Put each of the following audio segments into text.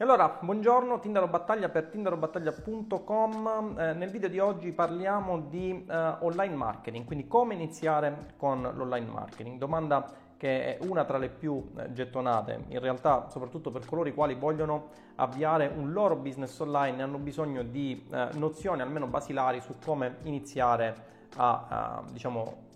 E allora, buongiorno, Tindaro Battaglia per tindarobattaglia.com. Eh, nel video di oggi parliamo di eh, online marketing, quindi come iniziare con l'online marketing. Domanda che è una tra le più eh, gettonate, in realtà soprattutto per coloro i quali vogliono avviare un loro business online e hanno bisogno di eh, nozioni almeno basilari su come iniziare a, a diciamo,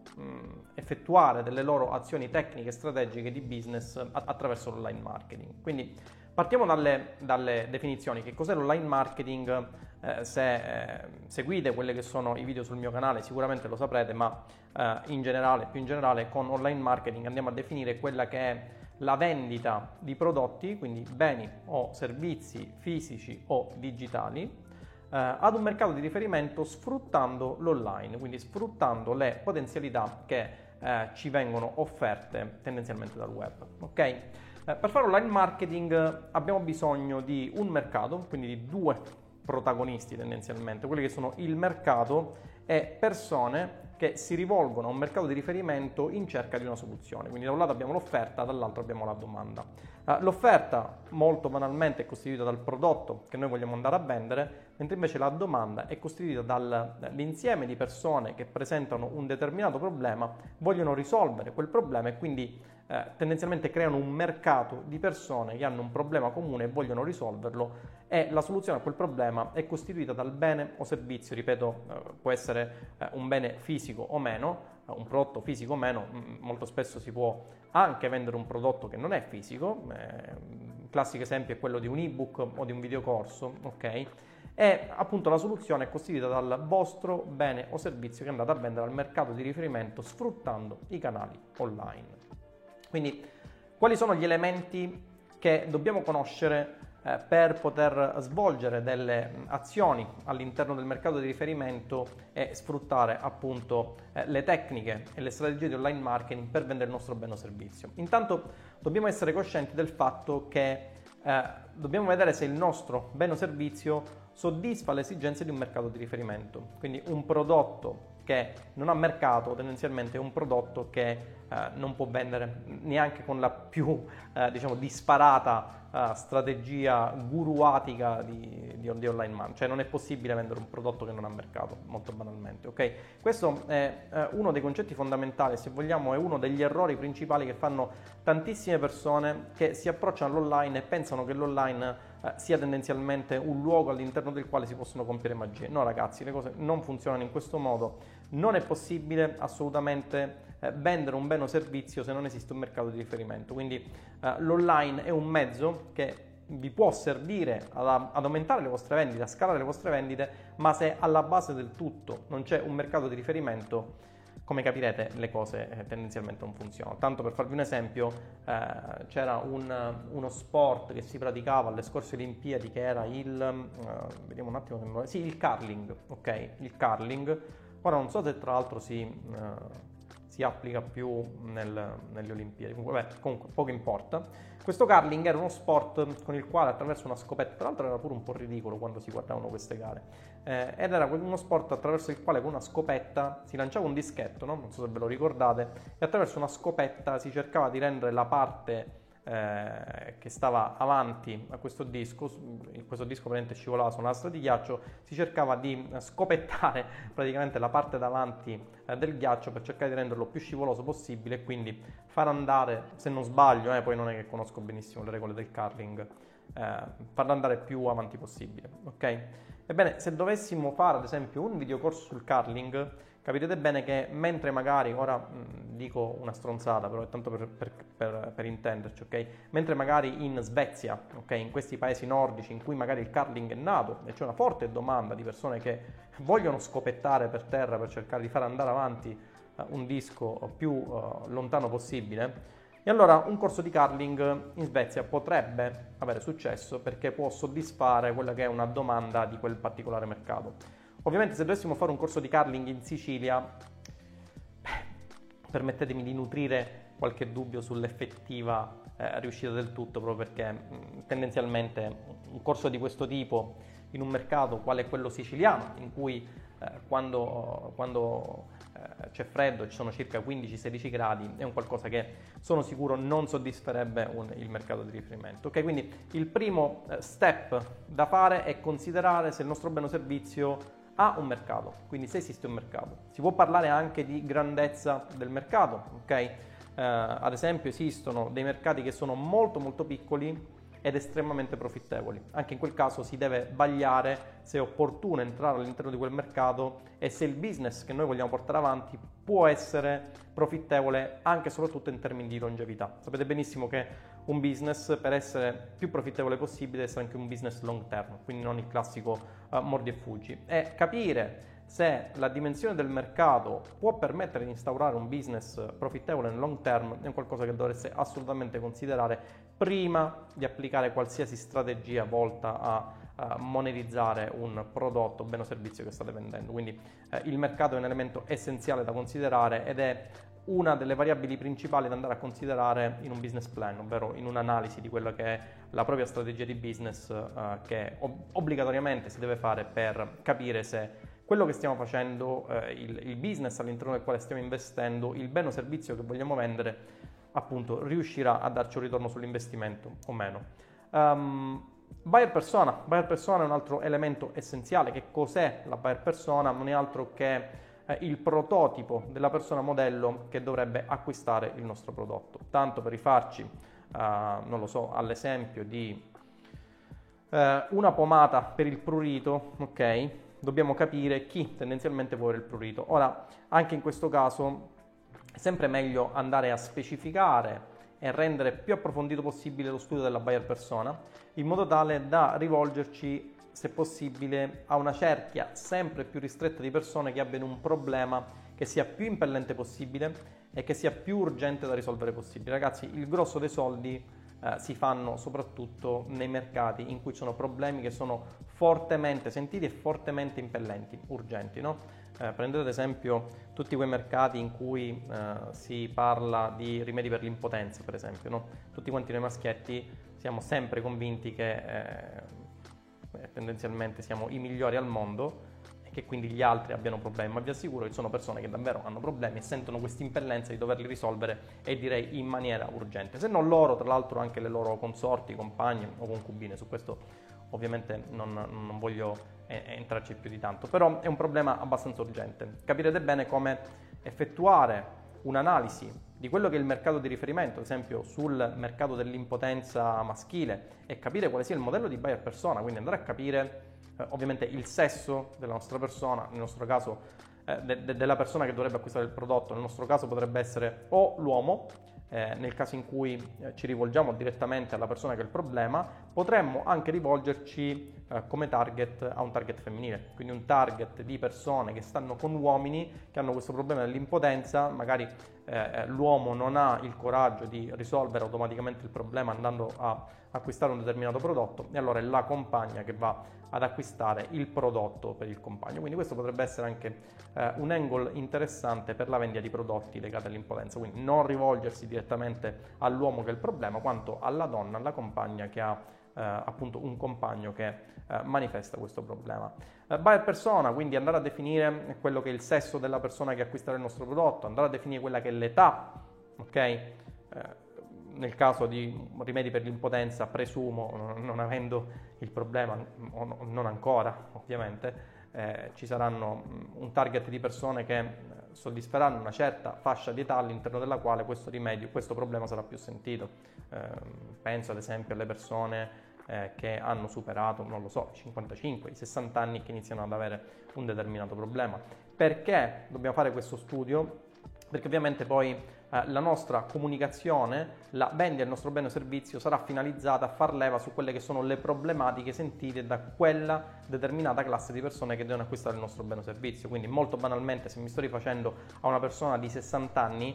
effettuare delle loro azioni tecniche e strategiche di business attraverso l'online marketing. Quindi Partiamo dalle, dalle, definizioni. Che cos'è l'online marketing? Eh, se eh, seguite quelli che sono i video sul mio canale sicuramente lo saprete, ma eh, in generale, più in generale, con online marketing andiamo a definire quella che è la vendita di prodotti, quindi beni o servizi fisici o digitali, eh, ad un mercato di riferimento sfruttando l'online, quindi sfruttando le potenzialità che eh, ci vengono offerte tendenzialmente dal web. Ok? Eh, per fare online marketing abbiamo bisogno di un mercato, quindi di due protagonisti tendenzialmente, quelli che sono il mercato e persone che si rivolgono a un mercato di riferimento in cerca di una soluzione. Quindi da un lato abbiamo l'offerta, dall'altro abbiamo la domanda. Uh, l'offerta molto banalmente è costituita dal prodotto che noi vogliamo andare a vendere, mentre invece la domanda è costituita dall'insieme di persone che presentano un determinato problema, vogliono risolvere quel problema e quindi eh, tendenzialmente creano un mercato di persone che hanno un problema comune e vogliono risolverlo e la soluzione a quel problema è costituita dal bene o servizio, ripeto, eh, può essere eh, un bene fisico o meno, eh, un prodotto fisico o meno, m- molto spesso si può anche vendere un prodotto che non è fisico, eh, il classico esempio è quello di un ebook o di un videocorso, ok? E appunto la soluzione è costituita dal vostro bene o servizio che andate a vendere al mercato di riferimento sfruttando i canali online. Quindi quali sono gli elementi che dobbiamo conoscere eh, per poter svolgere delle azioni all'interno del mercato di riferimento e sfruttare appunto eh, le tecniche e le strategie di online marketing per vendere il nostro bene o servizio. Intanto dobbiamo essere coscienti del fatto che eh, dobbiamo vedere se il nostro bene o servizio soddisfa le esigenze di un mercato di riferimento. Quindi un prodotto che non ha mercato tendenzialmente è un prodotto che eh, non può vendere neanche con la più eh, diciamo, disparata uh, strategia guruatica di, di, di, online marketing, cioè non è possibile vendere un prodotto che non ha mercato, molto banalmente. Okay? Questo è uh, uno dei concetti fondamentali, se vogliamo, è uno degli errori principali che fanno tantissime persone che si approcciano all'online e pensano che l'online uh, sia tendenzialmente un luogo all'interno del quale si possono compiere magie. No ragazzi, le cose non funzionano in questo modo, non è possibile assolutamente eh, vendere un bene o servizio se non esiste un mercato di riferimento. Quindi eh, l'online è un mezzo che vi può servire ad, ad, aumentare le vostre vendite, a scalare le vostre vendite, ma se alla base del tutto non c'è un mercato di riferimento, come capirete le cose eh, tendenzialmente non funzionano. Tanto per farvi un esempio, eh, c'era un, uno sport che si praticava alle scorse Olimpiadi che era il, eh, vediamo un attimo, sì, il curling, ok? Il curling. Ora non so se tra l'altro si eh, si applica più nel, nelle Olimpiadi. Comunque, beh, comunque, poco importa. Questo curling era uno sport con il quale attraverso una scopetta, tra l'altro era pure un po' ridicolo quando si guardavano queste gare, eh, ed era uno sport attraverso il quale con una scopetta si lanciava un dischetto, no? non so se ve lo ricordate, e attraverso una scopetta si cercava di rendere la parte eh, che stava avanti a questo disco, questo disco praticamente scivolava su una lastra di ghiaccio, si cercava di scopettare praticamente la parte davanti eh, del ghiaccio per cercare di renderlo più scivoloso possibile e quindi far andare, se non sbaglio, eh, poi non è che conosco benissimo le regole del curling, eh, farlo andare più avanti possibile, ok? Ebbene, se dovessimo fare ad esempio un videocorso sul curling, capirete bene che mentre magari, ora mh, dico una stronzata, però è tanto per, per, per, per intenderci, ok? Mentre magari in Svezia, ok, in questi paesi nordici in cui magari il curling è nato e c'è una forte domanda di persone che vogliono scopettare per terra per cercare di far andare avanti uh, un disco più uh, lontano possibile, e allora un corso di curling in Svezia potrebbe avere successo perché può soddisfare quella che è una domanda di quel particolare mercato. Ovviamente se dovessimo fare un corso di curling in Sicilia, beh, permettetemi di nutrire qualche dubbio sull'effettiva eh, riuscita del tutto, proprio perché mh, tendenzialmente un corso di questo tipo in un mercato quale quello siciliano, in cui eh, quando, quando eh, c'è freddo, ci sono circa 15-16 gradi, è un qualcosa che sono sicuro non soddisferebbe un, il mercato di riferimento. Okay? Quindi il primo eh, step da fare è considerare se il nostro bene o servizio ha un mercato, quindi se esiste un mercato. Si può parlare anche di grandezza del mercato, ok? Uh, ad esempio esistono dei mercati che sono molto molto piccoli ed estremamente profittevoli. Anche in quel caso si deve vagliare se è opportuno entrare all'interno di quel mercato e se il business che noi vogliamo portare avanti può essere profittevole anche e soprattutto in termini di longevità. Sapete benissimo che un business per essere più profittevole possibile essere anche un business long term, quindi non il classico uh, mordi e fuggi. E capire se la dimensione del mercato può permettere di instaurare un business profittevole nel long term è qualcosa che dovreste assolutamente considerare prima di applicare qualsiasi strategia volta a monetizzare un prodotto, bene o servizio che state vendendo. Quindi eh, il mercato è un elemento essenziale da considerare ed è una delle variabili principali da andare a considerare in un business plan, ovvero in un'analisi di quella che è la propria strategia di business eh, che ob- obbligatoriamente si deve fare per capire se quello che stiamo facendo, eh, il, il, business all'interno del quale stiamo investendo, il bene o servizio che vogliamo vendere, appunto riuscirà a darci un ritorno sull'investimento o meno. Um, buyer persona, buyer persona è un altro elemento essenziale. Che cos'è la buyer persona? Non è altro che eh, il prototipo della persona modello che dovrebbe acquistare il nostro prodotto. Tanto per rifarci, uh, non lo so, all'esempio di uh, una pomata per il prurito, ok? dobbiamo capire chi tendenzialmente vuole il prurito. Ora, anche in questo caso è sempre meglio andare a specificare e rendere più approfondito possibile lo studio della buyer persona, in modo tale da rivolgerci, se possibile, a una cerchia sempre più ristretta di persone che abbiano un problema che sia più impellente possibile e che sia più urgente da risolvere possibile. Ragazzi, il grosso dei soldi eh, si fanno soprattutto nei mercati in cui ci sono problemi che sono fortemente sentiti e fortemente impellenti, urgenti. No? Eh, prendete ad esempio tutti quei mercati in cui eh, si parla di rimedi per l'impotenza, per esempio. No? Tutti quanti noi maschietti siamo sempre convinti che tendenzialmente siamo i migliori al mondo che quindi gli altri abbiano problemi, ma vi assicuro che sono persone che davvero hanno problemi e sentono questa impellenza di doverli risolvere e direi in maniera urgente. Se non loro, tra l'altro anche le loro consorti, compagni o concubine, su questo ovviamente non, non voglio eh, entrarci più di tanto, però è un problema abbastanza urgente. Capirete bene come effettuare un'analisi di quello che è il mercato di riferimento, ad esempio sul mercato dell'impotenza maschile e capire quale sia il modello di buyer persona, quindi andare a capire eh, ovviamente il sesso della nostra persona, nel nostro caso eh, de- de- della persona che dovrebbe acquistare il prodotto, nel nostro caso potrebbe essere o l'uomo, eh, nel caso in cui eh, ci rivolgiamo direttamente alla persona che ha il problema, potremmo anche rivolgerci eh, come target a un target femminile, quindi un target di persone che stanno con uomini che hanno questo problema dell'impotenza, magari eh, eh, l'uomo non ha il coraggio di risolvere automaticamente il problema andando a acquistare un determinato prodotto e allora è la compagna che va ad acquistare il prodotto per il compagno. Quindi questo potrebbe essere anche eh, un angle interessante per la vendita di prodotti legati all'impotenza, quindi non rivolgersi direttamente all'uomo che è il problema, quanto alla donna, alla compagna che ha eh, appunto un compagno che eh, manifesta questo problema. Eh, buyer persona, quindi andare a definire quello che è il sesso della persona che acquisterà il nostro prodotto, andare a definire quella che è l'età, ok? Eh, nel caso di rimedi per l'impotenza, presumo, non avendo il problema, non ancora ovviamente, eh, ci saranno un target di persone che eh, soddisferanno una certa fascia di età all'interno della quale questo rimedio, questo problema sarà più sentito. Eh, penso ad esempio alle persone eh, che hanno superato, non lo so, i 55, i 60 anni che iniziano ad avere un determinato problema. Perché dobbiamo fare questo studio? Perché ovviamente poi eh, la nostra comunicazione, la vendita del nostro bene o servizio sarà finalizzata a far leva su quelle che sono le problematiche sentite da quella determinata classe di persone che devono acquistare il nostro bene o servizio. Quindi molto banalmente se mi sto rifacendo a una persona di 60 anni,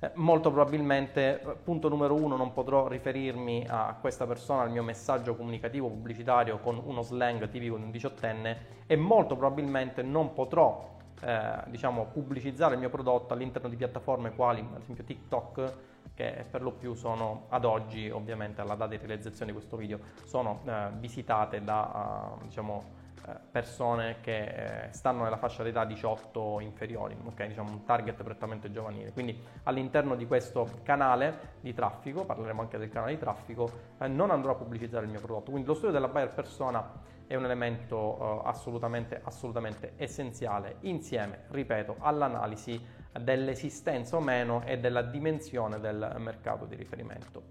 eh, molto probabilmente, eh, punto numero uno, non potrò riferirmi a questa persona, al mio messaggio comunicativo pubblicitario con uno slang tipico di un diciottenne e molto probabilmente non potrò eh, diciamo, pubblicizzare il mio prodotto all'interno di piattaforme quali ad esempio TikTok che per lo più sono ad oggi ovviamente alla data di realizzazione di questo video sono eh, visitate da uh, diciamo, eh, persone che eh, stanno nella fascia d'età 18 inferiori, ok? Diciamo un target prettamente giovanile. Quindi all'interno di questo canale di traffico, parleremo anche del canale di traffico, eh, non andrò a pubblicizzare il mio prodotto. Quindi lo studio della buyer persona è un elemento assolutamente, assolutamente essenziale insieme, ripeto, all'analisi dell'esistenza o meno e della dimensione del mercato di riferimento.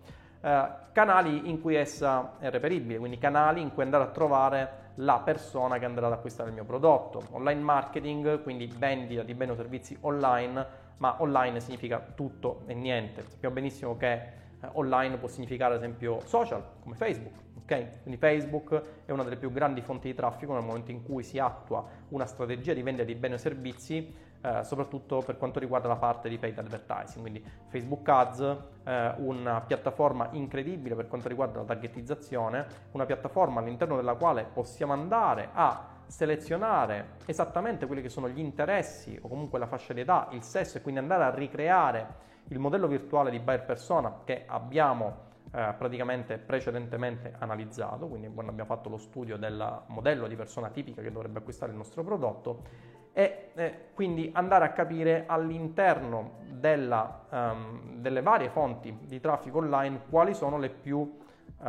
Eh, canali in cui essa è reperibile, quindi canali in cui andare a trovare la persona che andrà ad acquistare il mio prodotto. Online marketing, quindi vendita di beni o servizi online, ma online significa tutto e niente. Sappiamo benissimo che eh, online può significare ad esempio social come Facebook, ok? Quindi Facebook è una delle più grandi fonti di traffico nel momento in cui si attua una strategia di vendita di beni o servizi eh, soprattutto per quanto riguarda la parte di paid advertising, quindi Facebook Ads, eh, una piattaforma incredibile per quanto riguarda la targetizzazione, una piattaforma all'interno della quale possiamo andare a selezionare esattamente quelli che sono gli interessi o comunque la fascia di età, il sesso e quindi andare a ricreare il modello virtuale di buyer persona che abbiamo eh, praticamente precedentemente analizzato, quindi quando abbiamo fatto lo studio del modello di persona tipica che dovrebbe acquistare il nostro prodotto e eh, quindi andare a capire all'interno della, um, delle varie fonti di traffico online quali sono le più, uh,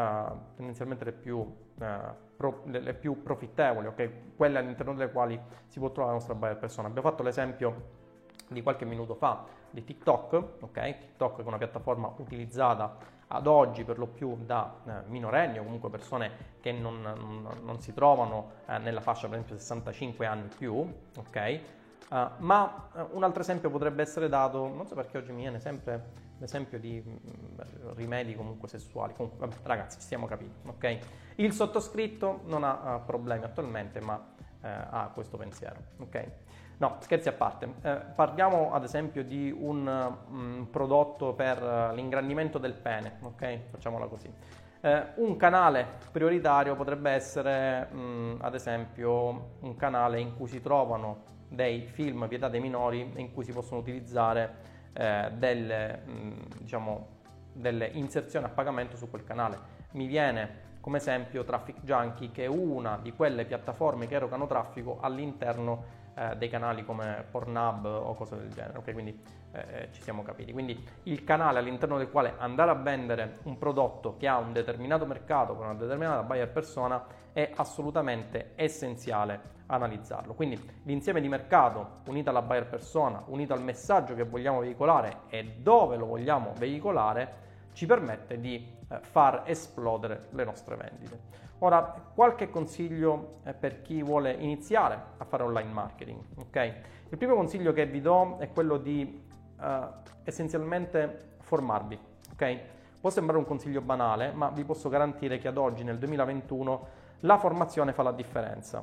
tendenzialmente le più, uh, pro, le, le più profittevoli, okay? quelle all'interno delle quali si può trovare la nostra buyer persona. Abbiamo fatto l'esempio di qualche minuto fa di TikTok, ok? TikTok è una piattaforma utilizzata ad oggi per lo più da eh, minorenni o comunque persone che non, non, non si trovano eh, nella fascia per esempio 65 anni più, ok? Uh, ma uh, un altro esempio potrebbe essere dato, non so perché oggi mi viene sempre l'esempio di mh, mm, rimedi comunque sessuali, comunque vabbè, ragazzi stiamo capendo, ok? Il sottoscritto non ha uh, problemi attualmente ma ha questo pensiero, ok? No, scherzi a parte. Eh, parliamo ad esempio di un um, prodotto per uh, l'ingrandimento del pene, ok? Facciamola così. Eh, un canale prioritario potrebbe essere, um, ad esempio, un canale in cui si trovano dei film vietati ai minori in cui si possono utilizzare eh, delle, um, diciamo, delle inserzioni a pagamento su quel canale. Mi viene come esempio Traffic Junkie, che è una di quelle piattaforme che erogano traffico all'interno eh, dei canali come Pornhub o cose del genere, ok? Quindi eh, eh, ci siamo capiti. Quindi il canale all'interno del quale andare a vendere un prodotto che ha un determinato mercato con una determinata buyer persona è assolutamente essenziale analizzarlo. Quindi l'insieme di mercato unito alla buyer persona, unito al messaggio che vogliamo veicolare e dove lo vogliamo veicolare, ci permette di eh, far esplodere le nostre vendite. Ora, qualche consiglio eh, per chi vuole iniziare a fare online marketing. Okay? Il primo consiglio che vi do è quello di uh, essenzialmente formarvi. Okay? Può sembrare un consiglio banale, ma vi posso garantire che ad oggi, nel 2021, la formazione fa la differenza.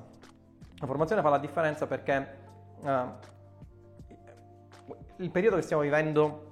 La formazione fa la differenza perché uh, il periodo che stiamo vivendo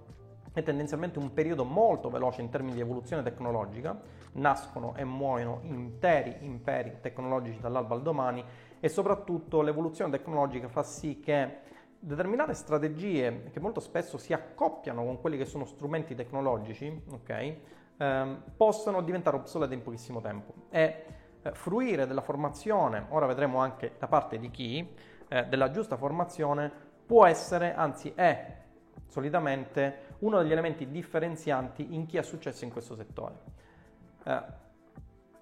è tendenzialmente un periodo molto veloce in termini di evoluzione tecnologica, nascono e muoiono interi imperi tecnologici dall'alba al domani e soprattutto l'evoluzione tecnologica fa sì che determinate strategie che molto spesso si accoppiano con quelli che sono strumenti tecnologici, ok, ehm, possano diventare obsolete in pochissimo tempo. E eh, fruire della formazione, ora vedremo anche da parte di chi, eh, della giusta formazione può essere, anzi è solitamente uno degli elementi differenzianti in chi ha successo in questo settore. Eh,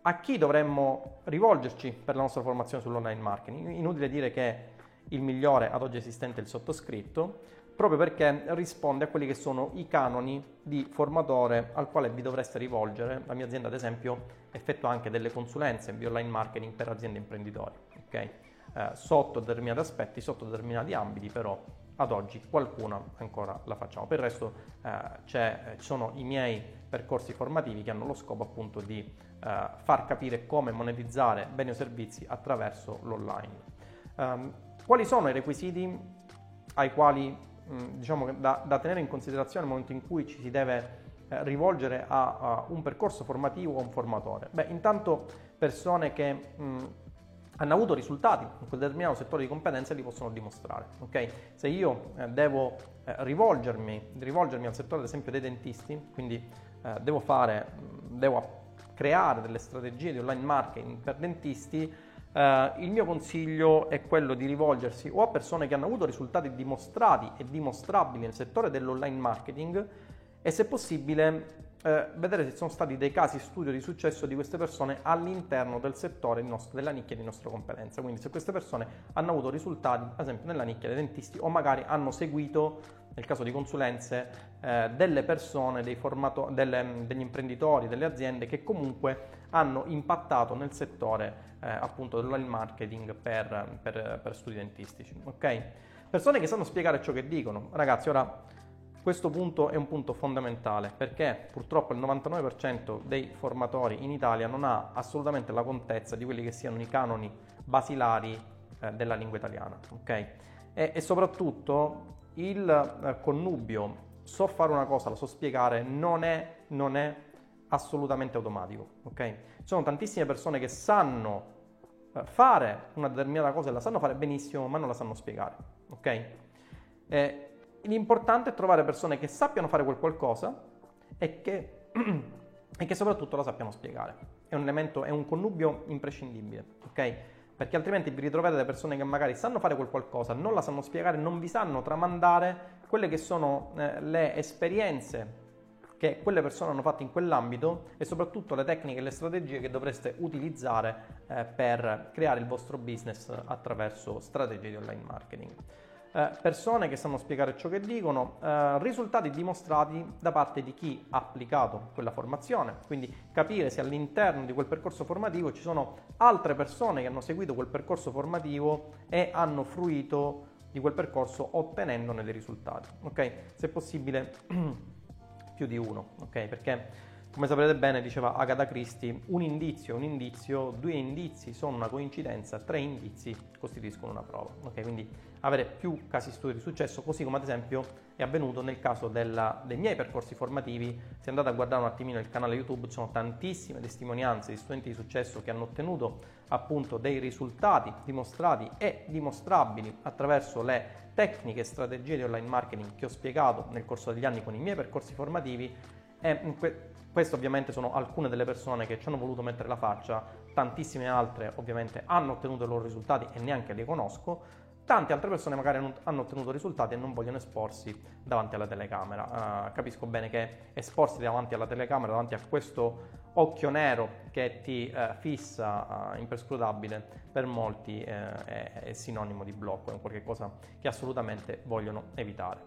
a chi dovremmo rivolgerci per la nostra formazione sull'online marketing? Inutile dire che il migliore ad oggi esistente è il sottoscritto, proprio perché risponde a quelli che sono i canoni di formatore al quale vi dovreste rivolgere. La mia azienda, ad esempio, effettua anche delle consulenze di online marketing per aziende imprenditori, okay? eh, sotto determinati aspetti, sotto determinati ambiti, però ad oggi qualcuna ancora la facciamo. Per il resto eh, eh, ci sono i miei percorsi formativi che hanno lo scopo appunto di eh, far capire come monetizzare beni o servizi attraverso l'online. Um, quali sono i requisiti ai quali mh, mm, diciamo da, da, tenere in considerazione nel momento in cui ci si deve eh, rivolgere a, a, un percorso formativo o un formatore? Beh, intanto persone che mh, mm, hanno avuto risultati in quel determinato settore di competenza e li possono dimostrare. Okay? Se io eh, devo eh, rivolgermi, rivolgermi, al settore ad esempio dei dentisti, quindi eh, devo, fare, devo creare delle strategie di online marketing per dentisti, Uh, il mio consiglio è quello di rivolgersi o a persone che hanno avuto risultati dimostrati e dimostrabili nel settore dell'online marketing e se possibile eh, vedere se sono stati dei casi studio di successo di queste persone all'interno del settore nostro, della nicchia di nostra competenza. Quindi se queste persone hanno avuto risultati, ad esempio nella nicchia dei dentisti, o magari hanno seguito, nel caso di consulenze, eh, delle persone, formato, delle, degli imprenditori, delle aziende che comunque hanno impattato nel settore eh, appunto dell'online marketing per, per, per studi dentistici. Ok? Persone che sanno spiegare ciò che dicono. Ragazzi, ora questo punto è un punto fondamentale perché purtroppo il 99% dei formatori in Italia non ha assolutamente la contezza di quelli che siano i canoni basilari eh, della lingua italiana. Okay? E, e, soprattutto il eh, connubio so fare una cosa, la so spiegare, non è, non è assolutamente automatico. Okay? Ci sono tantissime persone che sanno eh, fare una determinata cosa e la sanno fare benissimo, ma non la sanno spiegare. Ok? Eh, l'importante è trovare persone che sappiano fare quel qualcosa e che, e che soprattutto la sappiano spiegare. È un elemento, è un connubio imprescindibile, ok? Perché altrimenti vi ritrovate delle persone che magari sanno fare quel qualcosa, non la sanno spiegare, non vi sanno tramandare quelle che sono eh, le esperienze che quelle persone hanno fatto in quell'ambito e soprattutto le tecniche e le strategie che dovreste utilizzare eh, per creare il vostro business attraverso strategie di online marketing persone che sanno spiegare ciò che dicono, eh, risultati dimostrati da parte di chi ha applicato quella formazione, quindi capire se all'interno di quel percorso formativo ci sono altre persone che hanno seguito quel percorso formativo e hanno fruito di quel percorso ottenendone dei risultati, ok? Se possibile più di uno, ok? Perché come saprete bene, diceva Agatha Christie, un indizio un indizio, due indizi sono una coincidenza, tre indizi costituiscono una prova. Okay? Quindi avere più casi studio di successo, così come ad esempio è avvenuto nel caso della, dei miei percorsi formativi. Se andate a guardare un attimino il canale YouTube, ci sono tantissime testimonianze di studenti di successo che hanno ottenuto appunto dei risultati dimostrati e dimostrabili attraverso le tecniche e strategie di online marketing che ho spiegato nel corso degli anni con i miei percorsi formativi. E queste ovviamente sono alcune delle persone che ci hanno voluto mettere la faccia, tantissime altre ovviamente hanno ottenuto i loro risultati e neanche li conosco. Tante altre persone magari hanno ottenuto risultati e non vogliono esporsi davanti alla telecamera. Uh, capisco bene che esporsi davanti alla telecamera, davanti a questo occhio nero che ti uh, fissa uh, imperscrutabile, per molti è, è, sinonimo di blocco, è qualcosa che assolutamente vogliono evitare.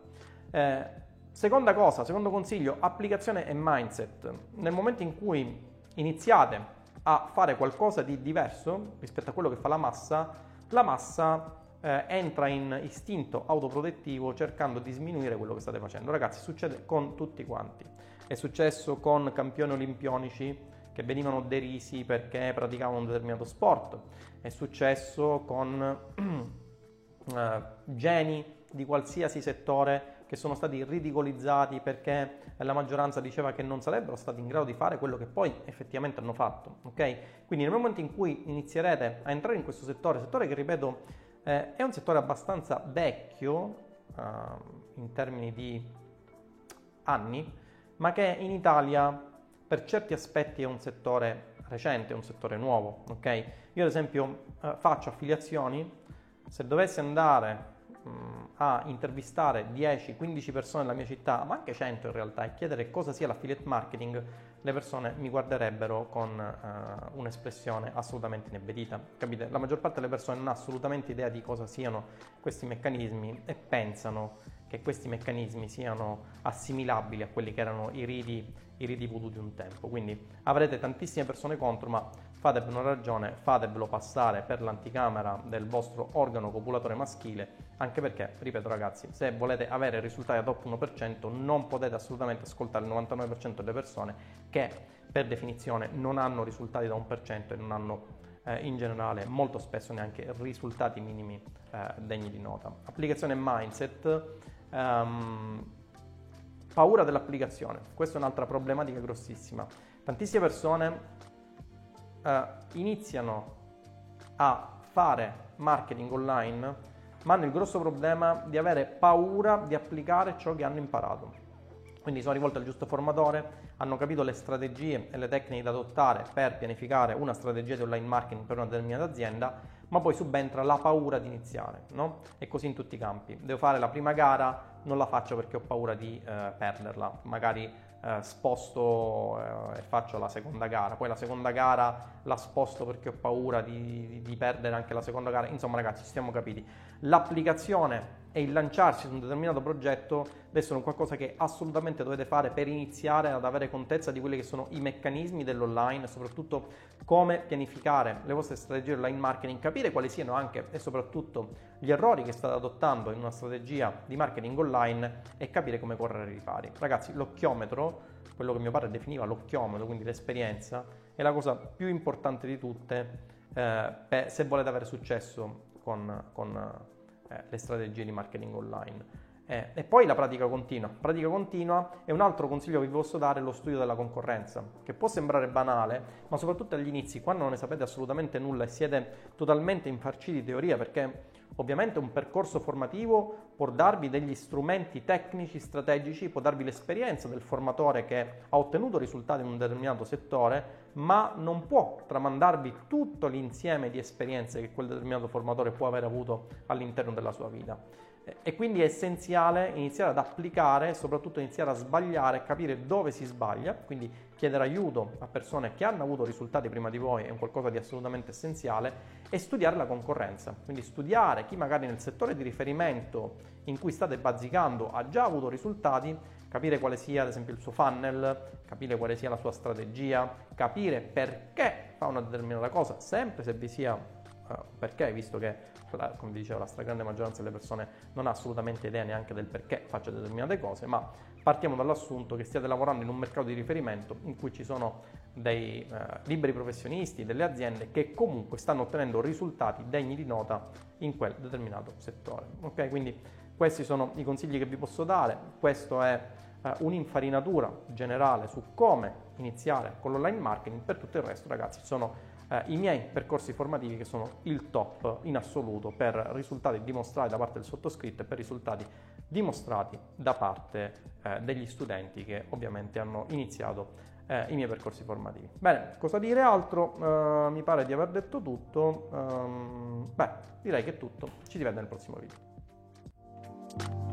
Eh, Seconda cosa, secondo consiglio, applicazione e mindset. Nel momento in cui iniziate a fare qualcosa di diverso rispetto a quello che fa la massa, la massa eh, entra in istinto autoprotettivo cercando di sminuire quello che state facendo. Ragazzi, succede con tutti quanti. È successo con campioni olimpionici che venivano derisi perché praticavano un determinato sport. È successo con eh, geni di qualsiasi settore che sono stati ridicolizzati perché la maggioranza diceva che non sarebbero stati in grado di fare quello che poi effettivamente hanno fatto. Ok? Quindi nel momento in cui inizierete a entrare in questo settore, settore che ripeto eh, è un settore abbastanza vecchio eh, in termini di anni, ma che in Italia per certi aspetti è un settore recente, un settore nuovo. Ok? Io ad esempio eh, faccio affiliazioni, se dovessi andare a intervistare 10-15 persone nella mia città, ma anche 100 in realtà, e chiedere cosa sia l'affiliate marketing, le persone mi guarderebbero con uh, un'espressione assolutamente inebetita. Capite? La maggior parte delle persone non ha assolutamente idea di cosa siano questi meccanismi e pensano che questi meccanismi siano assimilabili a quelli che erano i riti, i riti voodoo di un tempo. Quindi avrete tantissime persone contro, ma fatevene una ragione, fatevelo passare per l'anticamera del vostro organo copulatore maschile, anche perché, ripeto ragazzi, se volete avere risultati top 1%, non potete assolutamente ascoltare il 99% delle persone che per definizione non hanno risultati da 1% e non hanno eh, in generale molto spesso neanche risultati minimi eh, degni di nota. Applicazione mindset. Um, paura dell'applicazione, questa è un'altra problematica grossissima. Tantissime persone uh, iniziano a fare marketing online, ma hanno il grosso problema di avere paura di applicare ciò che hanno imparato. quindi sono rivolti al giusto formatore, hanno capito le strategie e le tecniche da adottare per pianificare una strategia di online marketing per una determinata azienda, ma poi subentra la paura di iniziare, no? E così in tutti i campi. Devo fare la prima gara, non la faccio perché ho paura di eh, perderla, magari eh, sposto eh, e faccio la seconda gara, poi la seconda gara la sposto perché ho paura di, di, di perdere anche la seconda gara, insomma ragazzi ci siamo capiti. L'applicazione e il lanciarsi su un determinato progetto deve essere qualcosa che assolutamente dovete fare per iniziare ad avere contezza di quelli che sono i meccanismi dell'online soprattutto come pianificare le vostre strategie online marketing, capire quali siano anche e soprattutto gli errori che state adottando in una strategia di marketing online e capire come correre ai ripari. Ragazzi, l'occhiometro, quello che mio padre definiva l'occhiometro, quindi l'esperienza, è la cosa più importante di tutte eh, per, se volete avere successo con, con eh, le strategie di marketing online. Eh, e poi la pratica continua. Pratica continua è un altro consiglio che vi posso dare, lo studio della concorrenza, che può sembrare banale, ma soprattutto agli inizi, quando non ne sapete assolutamente nulla e siete totalmente infarciti di teoria, perché ovviamente un percorso formativo può darvi degli strumenti tecnici, strategici, può darvi l'esperienza del formatore che ha ottenuto risultati in un determinato settore, ma non può tramandarvi tutto l'insieme di esperienze che quel determinato formatore può aver avuto all'interno della sua vita. E quindi è essenziale iniziare ad applicare, soprattutto iniziare a sbagliare, capire dove si sbaglia, quindi chiedere aiuto a persone che hanno avuto risultati prima di voi è un qualcosa di assolutamente essenziale e studiare la concorrenza, quindi studiare chi magari nel settore di riferimento in cui state bazzicando ha già avuto risultati, capire quale sia ad esempio il suo funnel, capire quale sia la sua strategia, capire perché fa una determinata cosa, sempre se vi sia perché, visto che come dicevo la stragrande maggioranza delle persone non ha assolutamente idea neanche del perché faccia determinate cose, ma partiamo dall'assunto che stiate lavorando in un mercato di riferimento in cui ci sono dei eh, liberi professionisti, delle aziende che comunque stanno ottenendo risultati degni di nota in quel determinato settore. Ok, quindi questi sono i consigli che vi posso dare, questo è eh, un'infarinatura generale su come iniziare con l'online marketing, per tutto il resto ragazzi sono eh, i miei percorsi formativi che sono il top in assoluto per risultati dimostrati da parte del sottoscritto e per risultati dimostrati da parte eh, degli studenti che ovviamente hanno iniziato eh, i miei percorsi formativi. Bene, cosa dire altro? Uh, mi pare di aver detto tutto. Um, beh, direi che è tutto. Ci si vede nel prossimo video.